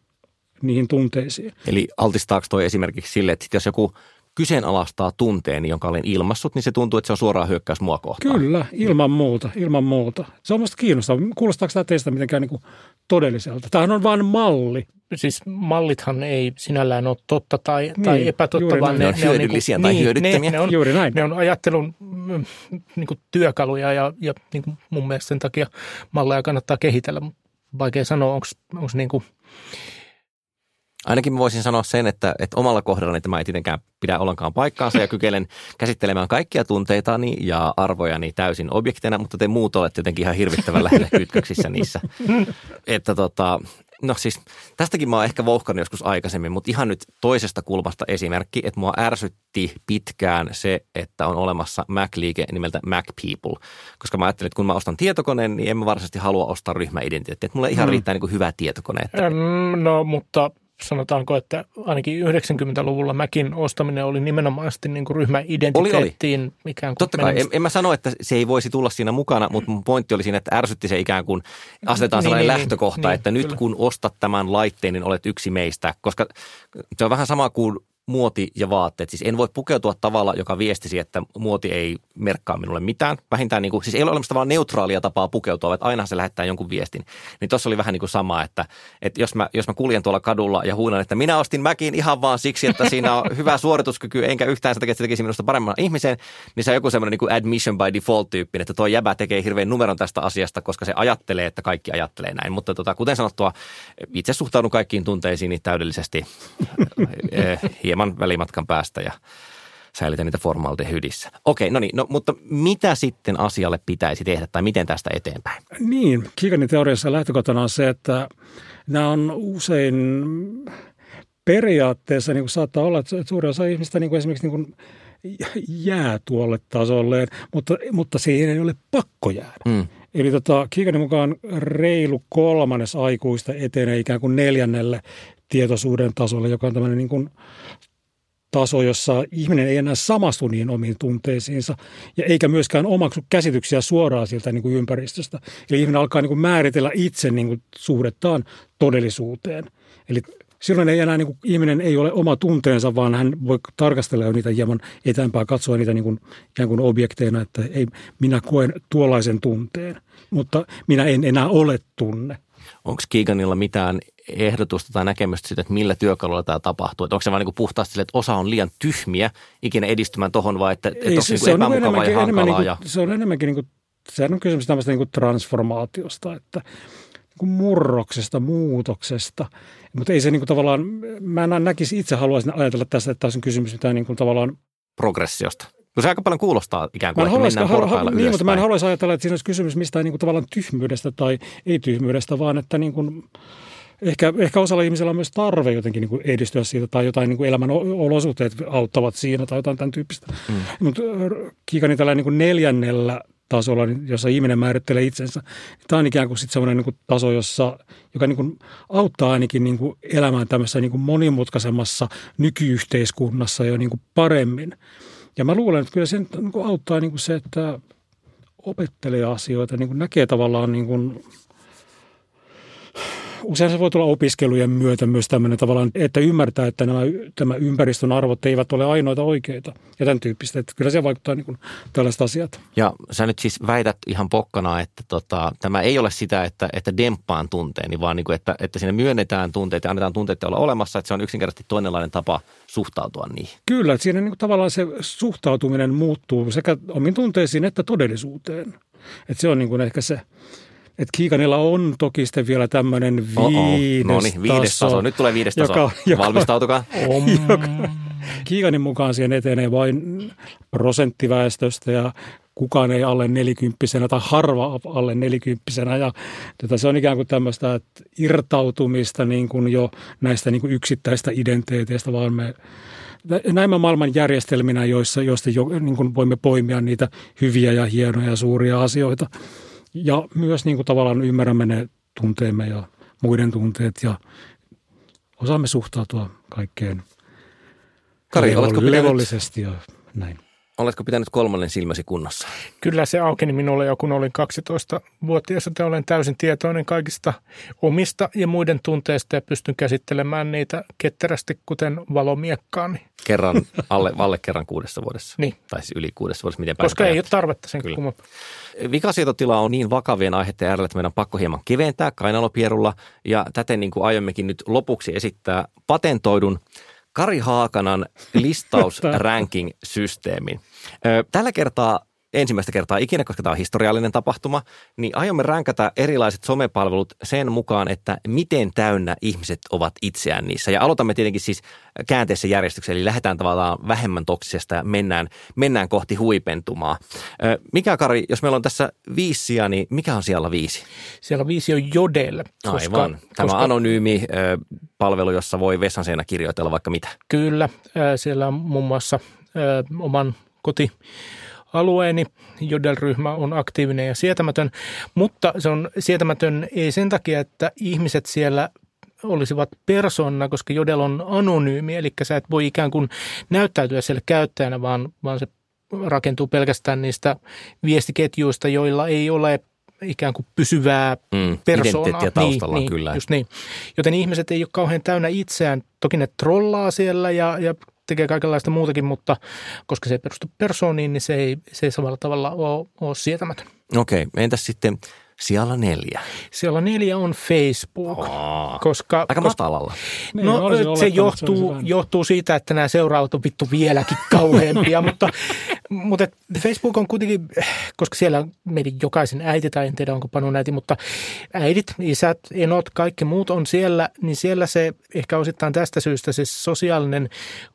niihin tunteisiin. Eli altistaako toi esimerkiksi sille, että jos joku kyseenalaistaa tunteeni, jonka olen ilmassut, niin se tuntuu, että se on suoraan hyökkäys mua kohtaan. Kyllä, ilman muuta, ilman muuta. Se on minusta kiinnostavaa. Kuulostaako tämä teistä mitenkään niin kuin todelliselta? Tämähän on vain malli. Siis mallithan ei sinällään ole totta tai, niin, tai epätotta, vaan ne, ne, on hyödyllisiä niin kuin, tai niin, hyödyttömiä. Ne, ne, on, juuri näin. ne on ajattelun mm, niin kuin työkaluja ja, ja niin kuin mun mielestä sen takia malleja kannattaa kehitellä. Vaikea sanoa, onko niin kuin – Ainakin voisin sanoa sen, että, että omalla kohdallani tämä ei tietenkään pidä ollenkaan paikkaansa ja kykelen käsittelemään kaikkia tunteitani ja arvojani täysin objekteina, mutta te muut olette jotenkin ihan hirvittävän lähellä kytköksissä niissä. Että tota, no siis tästäkin mä oon ehkä vouhkannut joskus aikaisemmin, mutta ihan nyt toisesta kulmasta esimerkki, että mua ärsytti pitkään se, että on olemassa Mac-liike nimeltä Mac People. Koska mä ajattelin, että kun mä ostan tietokoneen, niin en mä varsinaisesti halua ostaa ryhmäidentiteettiä. Että mulle ihan mm. riittää niin kuin hyvä tietokone. Että... No, mutta sanotaanko, että ainakin 90-luvulla Mäkin ostaminen oli nimenomaan niin kuin ryhmäidentiteettiin oli, oli. ikään kuin Totta kai, en, en mä sano, että se ei voisi tulla siinä mukana, mutta mun pointti oli siinä, että ärsytti se ikään kuin asetetaan niin, sellainen niin, niin, lähtökohta, niin, että niin, nyt kyllä. kun ostat tämän laitteen, niin olet yksi meistä, koska se on vähän sama kuin muoti ja vaatteet. Siis en voi pukeutua tavalla, joka viestisi, että muoti ei merkkaa minulle mitään. Vähintään niin kuin, siis ei ole olemassa tavallaan neutraalia tapaa pukeutua, että aina se lähettää jonkun viestin. Niin tuossa oli vähän niin kuin sama, että, että jos, mä, jos mä kuljen tuolla kadulla ja huunan, että minä ostin mäkin ihan vaan siksi, että siinä on hyvä suorituskyky, enkä yhtään sitä, että se tekisi minusta paremman ihmisen, niin se on joku semmoinen niin kuin admission by default tyyppinen, että tuo jäbä tekee hirveän numeron tästä asiasta, koska se ajattelee, että kaikki ajattelee näin. Mutta tota, kuten sanottua, itse suhtaudun kaikkiin tunteisiin täydellisesti eh, hieman välimatkan päästä ja säilytän niitä formaldehydissä. Okei, no niin, no, mutta mitä sitten asialle pitäisi tehdä tai miten tästä eteenpäin? Niin, Kikanin teoriassa lähtökohtana on se, että nämä on usein periaatteessa niin kuin saattaa olla, että suurin osa ihmistä niin kuin esimerkiksi niin kuin jää tuolle tasolle, mutta, mutta se ei ole pakko jäädä. Mm. Eli tota, Kikanin mukaan reilu kolmannes aikuista etenee ikään kuin neljännelle tietoisuuden tasolle, joka on tämmöinen niin kuin taso, jossa ihminen ei enää samastu niin omiin tunteisiinsa ja eikä myöskään omaksu käsityksiä suoraan siltä niin kuin ympäristöstä. Eli ihminen alkaa niin kuin määritellä itse niin kuin suhdettaan todellisuuteen. Eli silloin ei enää niin kuin, ihminen ei ole oma tunteensa, vaan hän voi tarkastella niitä hieman etäämpää, katsoa niitä niin kuin, ikään kuin objekteina, että ei, minä koen tuollaisen tunteen, mutta minä en enää ole tunne. Onko Keeganilla mitään ehdotusta tai näkemystä siitä, että millä työkalulla tämä tapahtuu? Että onko se vain niin puhtaasti sille, että osa on liian tyhmiä ikinä edistymään tuohon vai että, että Ei, onko se, niin se on epämukavaa enemmänkin, ja hankalaa? niin ja... kuin, se on enemmänkin niin kuin, sehän on kysymys tämmöistä niin kuin transformaatiosta, että kuin murroksesta, muutoksesta. Mutta ei se niin kuin tavallaan, mä en näkisi itse haluaisin ajatella tästä, että tässä on kysymys mitään niin kuin tavallaan progressiosta. Kun se aika paljon kuulostaa ikään kuin, Mä että mennään halu, portailla niin, mutta mä en haluaisi ajatella, että siinä olisi kysymys mistään niin kuin tavallaan tyhmyydestä tai ei-tyhmyydestä, vaan että niin kuin, ehkä, ehkä osalla ihmisellä on myös tarve jotenkin niin kuin edistyä siitä tai jotain niin kuin elämän olosuhteet auttavat siinä tai jotain tämän tyyppistä. Mm. Mutta Kikani tällä niin kuin neljännellä tasolla, niin jossa ihminen määrittelee itsensä. niin Tämä on ikään kuin sitten sellainen niin taso, jossa, joka niin kuin auttaa ainakin niin kuin elämään tämmöisessä niin kuin monimutkaisemmassa nykyyhteiskunnassa jo niin kuin paremmin. Ja mä luulen, että kyllä se niin kuin auttaa niin kuin se, että opettelee asioita, niin kuin näkee tavallaan niin kuin, usein se voi tulla opiskelujen myötä myös tämmöinen tavallaan, että ymmärtää, että nämä, tämä ympäristön arvot eivät ole ainoita oikeita ja tämän tyyppistä. Että kyllä se vaikuttaa niin kuin tällaiset asiat. Ja sä nyt siis väität ihan pokkana, että tota, tämä ei ole sitä, että, että demppaan tunteeni, vaan niin kuin, että, että siinä myönnetään tunteita ja annetaan tunteita olla olemassa, että se on yksinkertaisesti toinenlainen tapa suhtautua niihin. Kyllä, että siinä niin kuin tavallaan se suhtautuminen muuttuu sekä omiin tunteisiin että todellisuuteen. Että se on niin kuin ehkä se, että Kiikanilla on toki sitten vielä tämmöinen viides No niin, viides taso. Nyt tulee viides taso. Joka, joka, Valmistautukaa. joka, Kiikanin mukaan siihen etenee vain prosenttiväestöstä ja kukaan ei alle nelikymppisenä tai harva alle nelikymppisenä. Ja tätä se on ikään kuin tämmöistä että irtautumista niin kuin jo näistä niin kuin yksittäistä identiteeteistä, vaan me näimme maailman järjestelminä, joissa, joista jo, niin kuin voimme poimia niitä hyviä ja hienoja ja suuria asioita. Ja myös niin kuin tavallaan ymmärrämme ne tunteemme ja muiden tunteet ja osaamme suhtautua kaikkeen Kari, levollisesti ja näin. Oletko pitänyt kolmannen silmäsi kunnossa? Kyllä se aukeni minulle jo, kun olin 12-vuotias, että olen täysin tietoinen kaikista omista ja muiden tunteista ja pystyn käsittelemään niitä ketterästi, kuten valomiekkaani. Kerran, alle, alle kerran kuudessa vuodessa. Niin. Tai siis yli kuudessa vuodessa, miten Koska ei ole tarvetta sen kumman. Vikasietotila on niin vakavien aiheiden äärellä, että meidän on pakko hieman keventää kainalopierulla ja täten niin kuin aiommekin nyt lopuksi esittää patentoidun Kari Haakanan listaus-ranking-systeemin. Tällä kertaa ensimmäistä kertaa ikinä, koska tämä on historiallinen tapahtuma, niin aiomme ränkätä erilaiset somepalvelut sen mukaan, että miten täynnä ihmiset ovat itseään niissä. Ja aloitamme tietenkin siis käänteessä järjestyksessä, eli lähdetään tavallaan vähemmän toksisesta ja mennään, mennään kohti huipentumaa. Mikä Kari, jos meillä on tässä viisi sijaa, niin mikä on siellä viisi? Siellä viisi on Jodel. Koska, Aivan. Tämä koska, anonyymi palvelu, jossa voi vessan seinä kirjoitella vaikka mitä. Kyllä, siellä on muun muassa oman koti alueeni Jodel-ryhmä on aktiivinen ja sietämätön, mutta se on sietämätön ei sen takia, että ihmiset siellä olisivat persona, koska Jodel on anonyymi, eli sä et voi ikään kuin näyttäytyä siellä käyttäjänä, vaan, vaan se rakentuu pelkästään niistä viestiketjuista, joilla ei ole ikään kuin pysyvää Mm, persoonaa. identiteettiä taustalla, niin, kyllä. Niin, just niin. Joten ihmiset ei ole kauhean täynnä itseään. Toki ne trollaa siellä ja, ja tekee kaikenlaista muutakin, mutta koska se ei perustu persooniin, niin se ei, se ei samalla tavalla ole, ole sietämätön. Okei, entäs sitten siellä neljä. Siellä neljä on Facebook, Oh. koska... Aika matalalla. Niin, No se olettanut, johtuu, vähän- johtuu siitä, että nämä seuraavat on vittu vieläkin kauheampia, mutta, mutta Facebook on kuitenkin, koska siellä meidän jokaisen äiti, tai en tiedä onko Panu äiti, mutta äidit, isät, enot, kaikki muut on siellä, niin siellä se ehkä osittain tästä syystä se sosiaalinen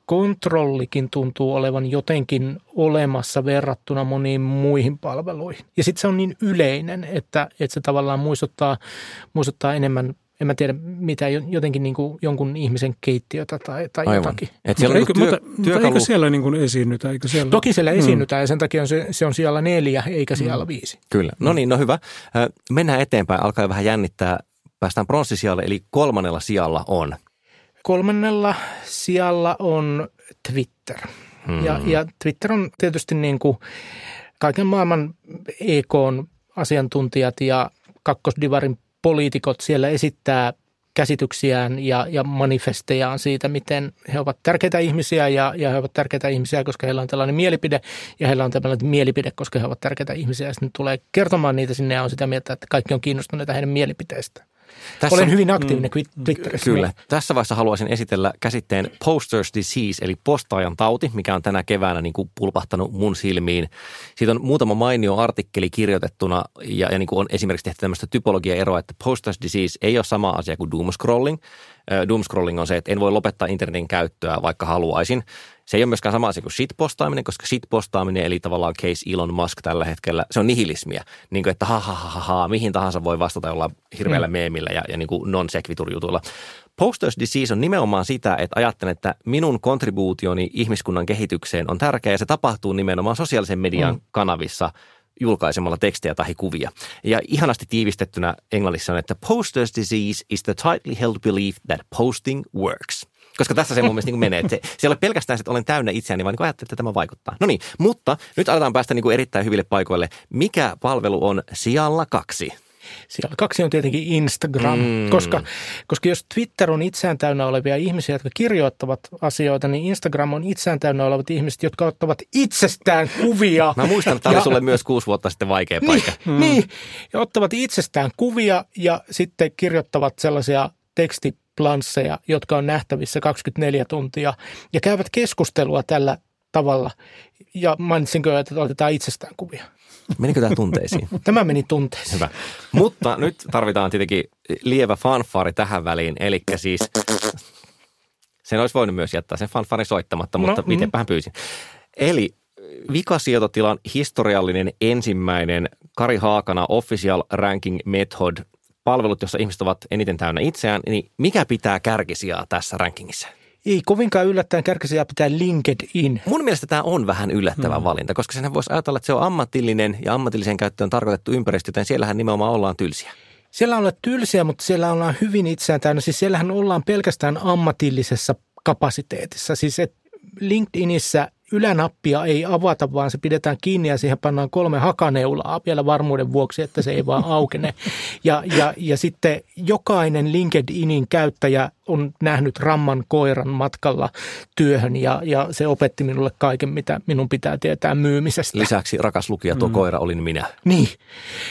kontrollikin tuntuu olevan jotenkin olemassa verrattuna moniin muihin palveluihin. Ja sitten se on niin yleinen, että, että se tavallaan muistuttaa, muistuttaa enemmän en mä tiedä, mitä jotenkin niin kuin jonkun ihmisen keittiötä tai, tai Aivan. jotakin. Et siellä Mutta on eikö, työ, mutta, mutta eikö siellä niin kuin esiinnytä? Eikö siellä? Toki siellä esiinnytään ja sen takia on se, se on siellä neljä eikä siellä viisi. Kyllä. No niin, no hyvä. Mennään eteenpäin. Alkaa vähän jännittää. Päästään pronssisijalle, eli kolmannella sijalla on. Kolmannella sijalla on Twitter. Hmm. Ja, ja Twitter on tietysti niin kuin kaiken maailman EKn asiantuntijat ja kakkosdivarin poliitikot siellä esittää käsityksiään ja, ja manifestejaan siitä, miten he ovat tärkeitä ihmisiä ja, ja he ovat tärkeitä ihmisiä, koska heillä on tällainen mielipide ja heillä on tällainen mielipide, koska he ovat tärkeitä ihmisiä. Ja sitten tulee kertomaan niitä sinne ja on sitä mieltä, että kaikki on kiinnostuneita heidän mielipiteistä. Tässä Olen on- hyvin aktiivinen mm, Twitterissä. Kyllä. Tässä vaiheessa haluaisin esitellä käsitteen posters disease, eli postaajan tauti, mikä on tänä keväänä niin kuin pulpahtanut mun silmiin. Siitä on muutama mainio artikkeli kirjoitettuna ja, ja niin kuin on esimerkiksi tehty tämmöistä typologiaeroa, että posters disease ei ole sama asia kuin doomscrolling. Ö, Doomscrolling on se, että en voi lopettaa internetin käyttöä, vaikka haluaisin. Se ei ole myöskään sama asia kuin shitpostaaminen, koska shitpostaaminen, eli tavallaan case Elon Musk tällä hetkellä, se on nihilismiä. Niin kuin, että ha, ha, ha, ha, mihin tahansa voi vastata jollain hirveällä meemillä ja, ja niin kuin non-sequitur-jutuilla. Posters disease on nimenomaan sitä, että ajattelen, että minun kontribuutioni ihmiskunnan kehitykseen on tärkeä ja se tapahtuu nimenomaan sosiaalisen median mm. kanavissa julkaisemalla tekstejä tai kuvia. Ja ihanasti tiivistettynä englannissa on, että posters disease is the tightly held belief that posting works. Koska tässä se mun mielestä niin menee, että se, se ei ole pelkästään että olen täynnä itseäni, vaan niin ajattelin, että tämä vaikuttaa. No niin, mutta nyt aletaan päästä niin kuin erittäin hyville paikoille. Mikä palvelu on sijalla kaksi? Siellä kaksi on tietenkin Instagram, Mm. mm. koska, koska jos Twitter on itseään täynnä olevia ihmisiä, jotka kirjoittavat asioita, niin Instagram on itseään täynnä olevat ihmiset, jotka ottavat itsestään kuvia. Mä muistan, että tämä oli sulle myös kuusi vuotta sitten vaikea paikka. Niin, niin, ja ottavat itsestään kuvia ja sitten kirjoittavat sellaisia tekstiplansseja, jotka on nähtävissä 24 tuntia ja käyvät keskustelua tällä tavalla. Ja mainitsinko että otetaan itsestään kuvia. Menikö tämä tunteisiin? Tämä meni tunteisiin. Hyvä. Mutta nyt tarvitaan tietenkin lievä fanfaari tähän väliin, eli siis sen olisi voinut myös jättää sen fanfarin soittamatta, mutta No, mm. mitenpähän pyysin. Eli vikasietotilan historiallinen ensimmäinen Kari Haakana Official Ranking Method palvelut, jossa ihmiset ovat eniten täynnä itseään, niin mikä pitää kärkisijaa tässä rankingissa? Ei kovinkaan yllättäen kärkisiä pitää LinkedIn. Mun mielestä tämä on vähän yllättävä hmm. valinta, koska sen voisi ajatella, että se on ammatillinen ja ammatilliseen käyttöön tarkoitettu ympäristö, joten siellähän nimenomaan ollaan tylsiä. Siellä ollaan tylsiä, mutta siellä ollaan hyvin itseään täynnä. Siis siellähän ollaan pelkästään ammatillisessa kapasiteetissa. Siis et LinkedInissä ylänappia ei avata, vaan se pidetään kiinni ja siihen pannaan kolme hakaneulaa vielä varmuuden vuoksi, että se ei vaan aukene. Ja, ja, ja sitten jokainen LinkedInin käyttäjä on nähnyt ramman koiran matkalla työhön ja, ja se opetti minulle kaiken, mitä minun pitää tietää myymisestä. Lisäksi rakas lukija, tuo mm. koira olin minä. Niin.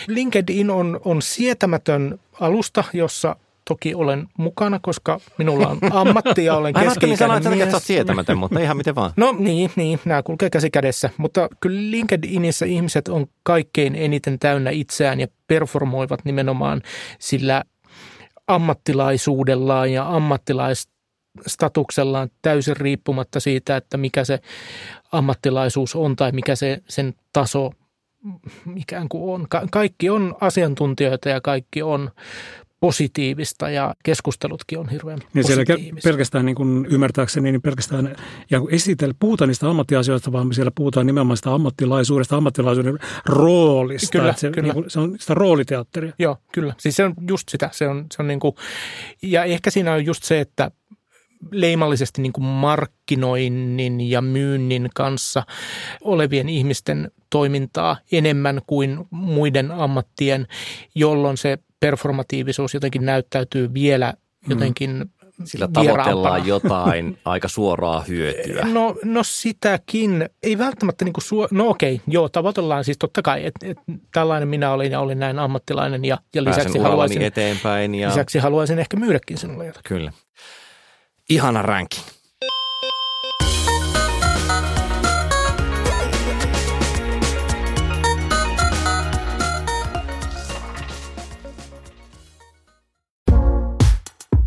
LinkedIn on, on sietämätön alusta, jossa toki olen mukana, koska minulla on ammatti ja olen Mä en ajattelin sanoa, keski-ikäinen että mies. sietämätön, mutta ihan miten vaan. No niin, niin, nämä kulkee käsi kädessä. Mutta kyllä LinkedInissä ihmiset on kaikkein eniten täynnä itseään ja performoivat nimenomaan sillä ammattilaisuudellaan ja ammattilaisstatuksellaan täysin riippumatta siitä, että mikä se ammattilaisuus on tai mikä se sen taso ikään kuin on. Ka- kaikki on asiantuntijoita ja kaikki on positiivista ja keskustelutkin on hirveän Niin siellä pelkästään niin kuin ymmärtääkseni, niin pelkästään ja kun esitellä, puhutaan niistä ammattiasioista, vaan siellä puhutaan nimenomaan sitä ammattilaisuudesta, ammattilaisuuden roolista. Kyllä, se, kyllä. Niin kuin, se on sitä rooliteatteria. Joo, kyllä. Siis se on just sitä. Se on, se on niin kuin, ja ehkä siinä on just se, että leimallisesti niin kuin markkinoinnin ja myynnin kanssa olevien ihmisten toimintaa enemmän kuin muiden ammattien, jolloin se performatiivisuus jotenkin näyttäytyy vielä jotenkin Sillä tavoitellaan jotain aika suoraa hyötyä. No, no sitäkin. Ei välttämättä niin kuin suo... No okei, joo, tavoitellaan siis totta kai, että et, tällainen minä olin ja olin näin ammattilainen ja, ja lisäksi haluaisin, eteenpäin. Ja... Lisäksi haluaisin ehkä myydäkin sinulle jotakin. Kyllä. Ihana ranking.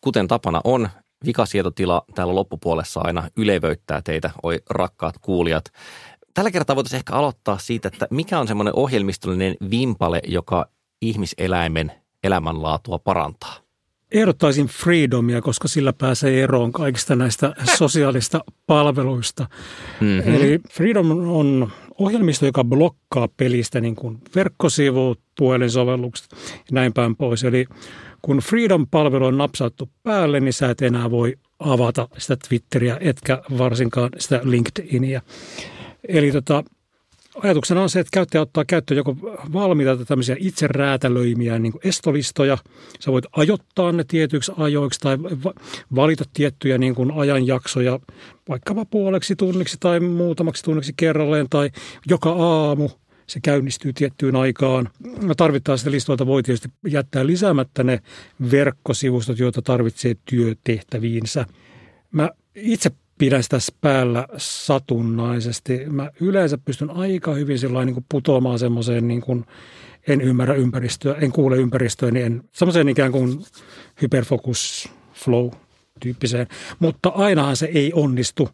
Kuten tapana on, vikasietotila täällä loppupuolessa aina ylevöittää teitä, oi rakkaat kuulijat. Tällä kertaa voitaisiin ehkä aloittaa siitä, että mikä on semmoinen ohjelmistollinen vimpale, joka ihmiseläimen elämänlaatua parantaa? Ehdottaisin freedomia, koska sillä pääsee eroon kaikista näistä sosiaalista palveluista. Mm-hmm. Eli freedom on ohjelmisto, joka blokkaa pelistä niin kuin verkkosivut, puhelinsovellukset ja näin päin pois. Eli kun Freedom-palvelu on napsattu päälle, niin sä et enää voi avata sitä Twitteriä, etkä varsinkaan sitä LinkedInia. Eli tota, ajatuksena on se, että käyttäjä ottaa käyttöön joko valmiita tämmöisiä itse räätälöimiä niin kuin estolistoja. Sä voit ajoittaa ne tietyiksi ajoiksi tai valita tiettyjä niin kuin ajanjaksoja vaikkapa puoleksi tunniksi tai muutamaksi tunniksi kerralleen tai joka aamu – se käynnistyy tiettyyn aikaan. Tarvittaessa listoilta voi tietysti jättää lisäämättä ne verkkosivustot, joita tarvitsee työtehtäviinsä. Mä itse pidän sitä päällä satunnaisesti. Mä yleensä pystyn aika hyvin niin putoamaan semmoiseen niin kuin en ymmärrä ympäristöä, en kuule ympäristöä, niin en, semmoiseen ikään kuin hyperfocus flow tyyppiseen. Mutta ainahan se ei onnistu.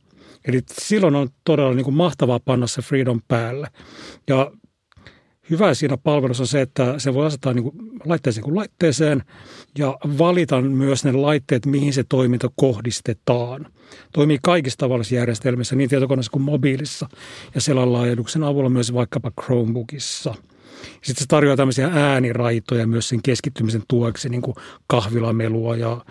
Eli silloin on todella niin kuin mahtavaa panna se Freedom päälle. Ja hyvä siinä palvelussa on se, että se voi asettaa niin kuin laitteeseen kuin laitteeseen ja valita myös ne laitteet, mihin se toiminta kohdistetaan. Toimii kaikissa tavallisissa järjestelmissä, niin tietokoneessa kuin mobiilissa ja selän laajennuksen avulla myös vaikkapa Chromebookissa. Sitten se tarjoaa tämmöisiä ääniraitoja myös sen keskittymisen tueksi, niin kuin kahvilamelua ja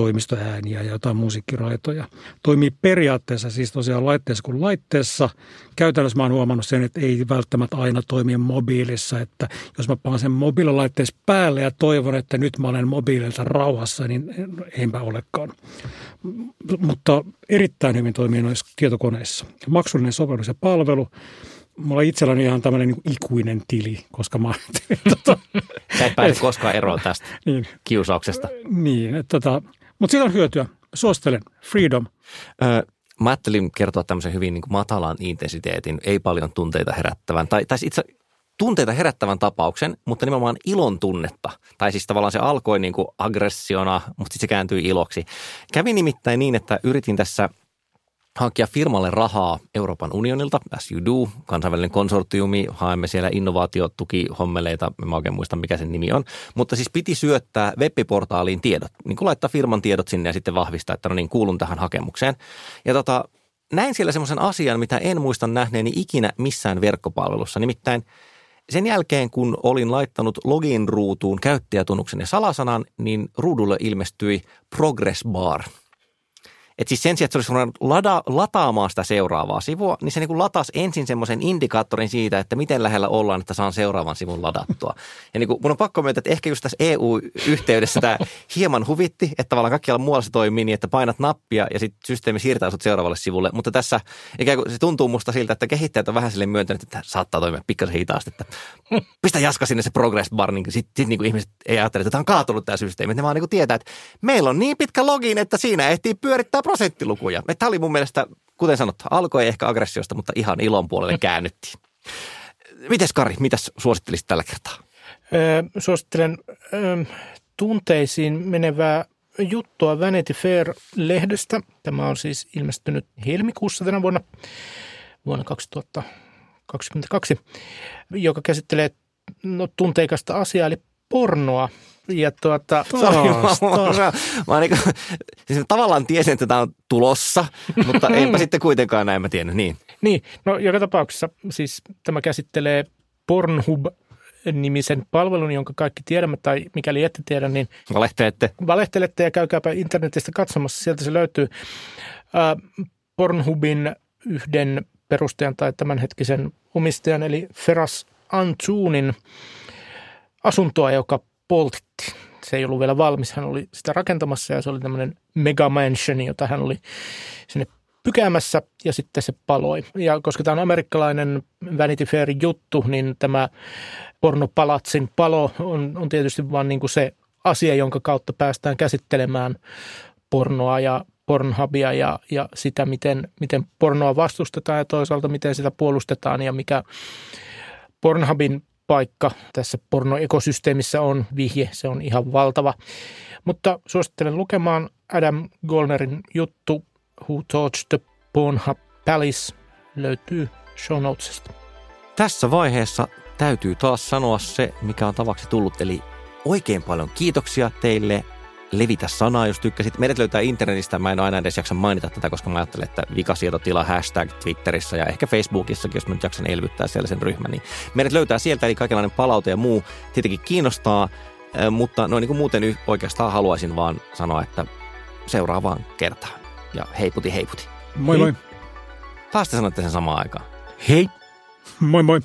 toimistoääniä ja jotain musiikkiraitoja. Toimii periaatteessa siis tosiaan laitteessa kuin laitteessa. Käytännössä mä oon huomannut sen, että ei välttämättä aina toimi mobiilissa, että jos mä paan sen mobiililaitteessa päälle ja toivon, että nyt mä olen mobiililta rauhassa, niin enpä olekaan. Mutta erittäin hyvin toimii noissa tietokoneissa. Maksullinen sovellus ja palvelu mulla itselläni ihan tämmöinen niin ikuinen tili, koska mä tota, Sä et pääse koskaan eroon tästä niin, kiusauksesta. Niin, että tota, mutta siitä on hyötyä. Suosittelen. Freedom. Öö, mä ajattelin kertoa tämmöisen hyvin niin kuin matalan intensiteetin, ei paljon tunteita herättävän, tai, tai itse tunteita herättävän tapauksen, mutta nimenomaan ilon tunnetta. Tai siis tavallaan se alkoi niin kuin aggressiona, mutta sitten se kääntyi iloksi. Kävi nimittäin niin, että yritin tässä – hankkia firmalle rahaa Euroopan unionilta, as you do, kansainvälinen konsortiumi, haemme siellä innovaatiotukihommeleita, mä oikein muista mikä sen nimi on, mutta siis piti syöttää webbiportaaliin tiedot, niin kuin laittaa firman tiedot sinne ja sitten vahvistaa, että no niin, kuulun tähän hakemukseen. Ja tota, näin siellä semmoisen asian, mitä en muista nähneeni ikinä missään verkkopalvelussa, nimittäin sen jälkeen, kun olin laittanut login-ruutuun käyttäjätunnuksen ja salasanan, niin ruudulle ilmestyi progress bar – että siis sen sijaan, että se olisi lada, lataamaan sitä seuraavaa sivua, niin se niin kuin latasi ensin semmoisen indikaattorin siitä, että miten lähellä ollaan, että saan seuraavan sivun ladattua. Ja niin kuin mun on pakko myöntää, että ehkä just tässä EU-yhteydessä tämä hieman huvitti, että tavallaan kaikkialla muualla se toimii niin, että painat nappia ja sitten systeemi siirtää sut seuraavalle sivulle. Mutta tässä ikään kuin se tuntuu musta siltä, että kehittäjät on vähän sille myöntänyt, että saattaa toimia pikkasen hitaasti, että pistä jaska sinne se progress bar, niin sitten sit niin ihmiset ei ajattele, että tämä on kaatunut tämä systeemi. Ne vaan niin kuin tietää, että meillä on niin pitkä login, että siinä ehtii pyörittää prosenttilukuja. Tämä oli mun mielestä, kuten sanottu, alkoi ehkä aggressiosta, mutta ihan ilon puolelle käännyttiin. Mites Kari, mitäs suosittelisit tällä kertaa? Öö, suosittelen öö, tunteisiin menevää juttua Vanity Fair-lehdestä. Tämä on siis ilmestynyt helmikuussa tänä vuonna, vuonna 2022, joka käsittelee no, tunteikasta asiaa, eli pornoa. Ja tuota. Mä, mä niin kuin, siis tavallaan tiesin, että tämä on tulossa, mutta eipä sitten kuitenkaan näin mä tiennyt. Niin. niin, no joka tapauksessa siis tämä käsittelee Pornhub nimisen palvelun, jonka kaikki tiedämme, tai mikäli ette tiedä, niin... Valehtelette. Valehtelette ja käykääpä internetistä katsomassa, sieltä se löytyy. Äh, Pornhubin yhden perustajan tai tämänhetkisen omistajan, eli Feras Antunin asuntoa, joka poltitti. Se ei ollut vielä valmis, hän oli sitä rakentamassa ja se oli tämmöinen mega mansion, jota hän oli sinne pykäämässä ja sitten se paloi. Ja koska tämä on amerikkalainen Vanity Fair juttu, niin tämä pornopalatsin palo on, on tietysti vain niin kuin se asia, jonka kautta päästään käsittelemään pornoa ja Pornhubia ja, ja sitä, miten, miten pornoa vastustetaan ja toisaalta miten sitä puolustetaan ja mikä Pornhubin paikka tässä pornoekosysteemissä on vihje, se on ihan valtava. Mutta suosittelen lukemaan Adam Golnerin juttu Who Touched the Pornhub Palace löytyy show notesista. Tässä vaiheessa täytyy taas sanoa se, mikä on tavaksi tullut, eli oikein paljon kiitoksia teille levitä sanaa, jos tykkäsit. Meidät löytää internetistä, mä en aina edes jaksa mainita tätä, koska mä ajattelen, että vikasietotila hashtag Twitterissä ja ehkä Facebookissakin, jos mä nyt jaksan elvyttää siellä sen ryhmän, niin meidät löytää sieltä, eli kaikenlainen palaute ja muu tietenkin kiinnostaa, mutta noin niin kuin muuten oikeastaan haluaisin vaan sanoa, että seuraavaan kertaan. Ja heiputi heiputi. Moi moi. Taas te sanotte sen samaan aikaan. Hei. Moi moi.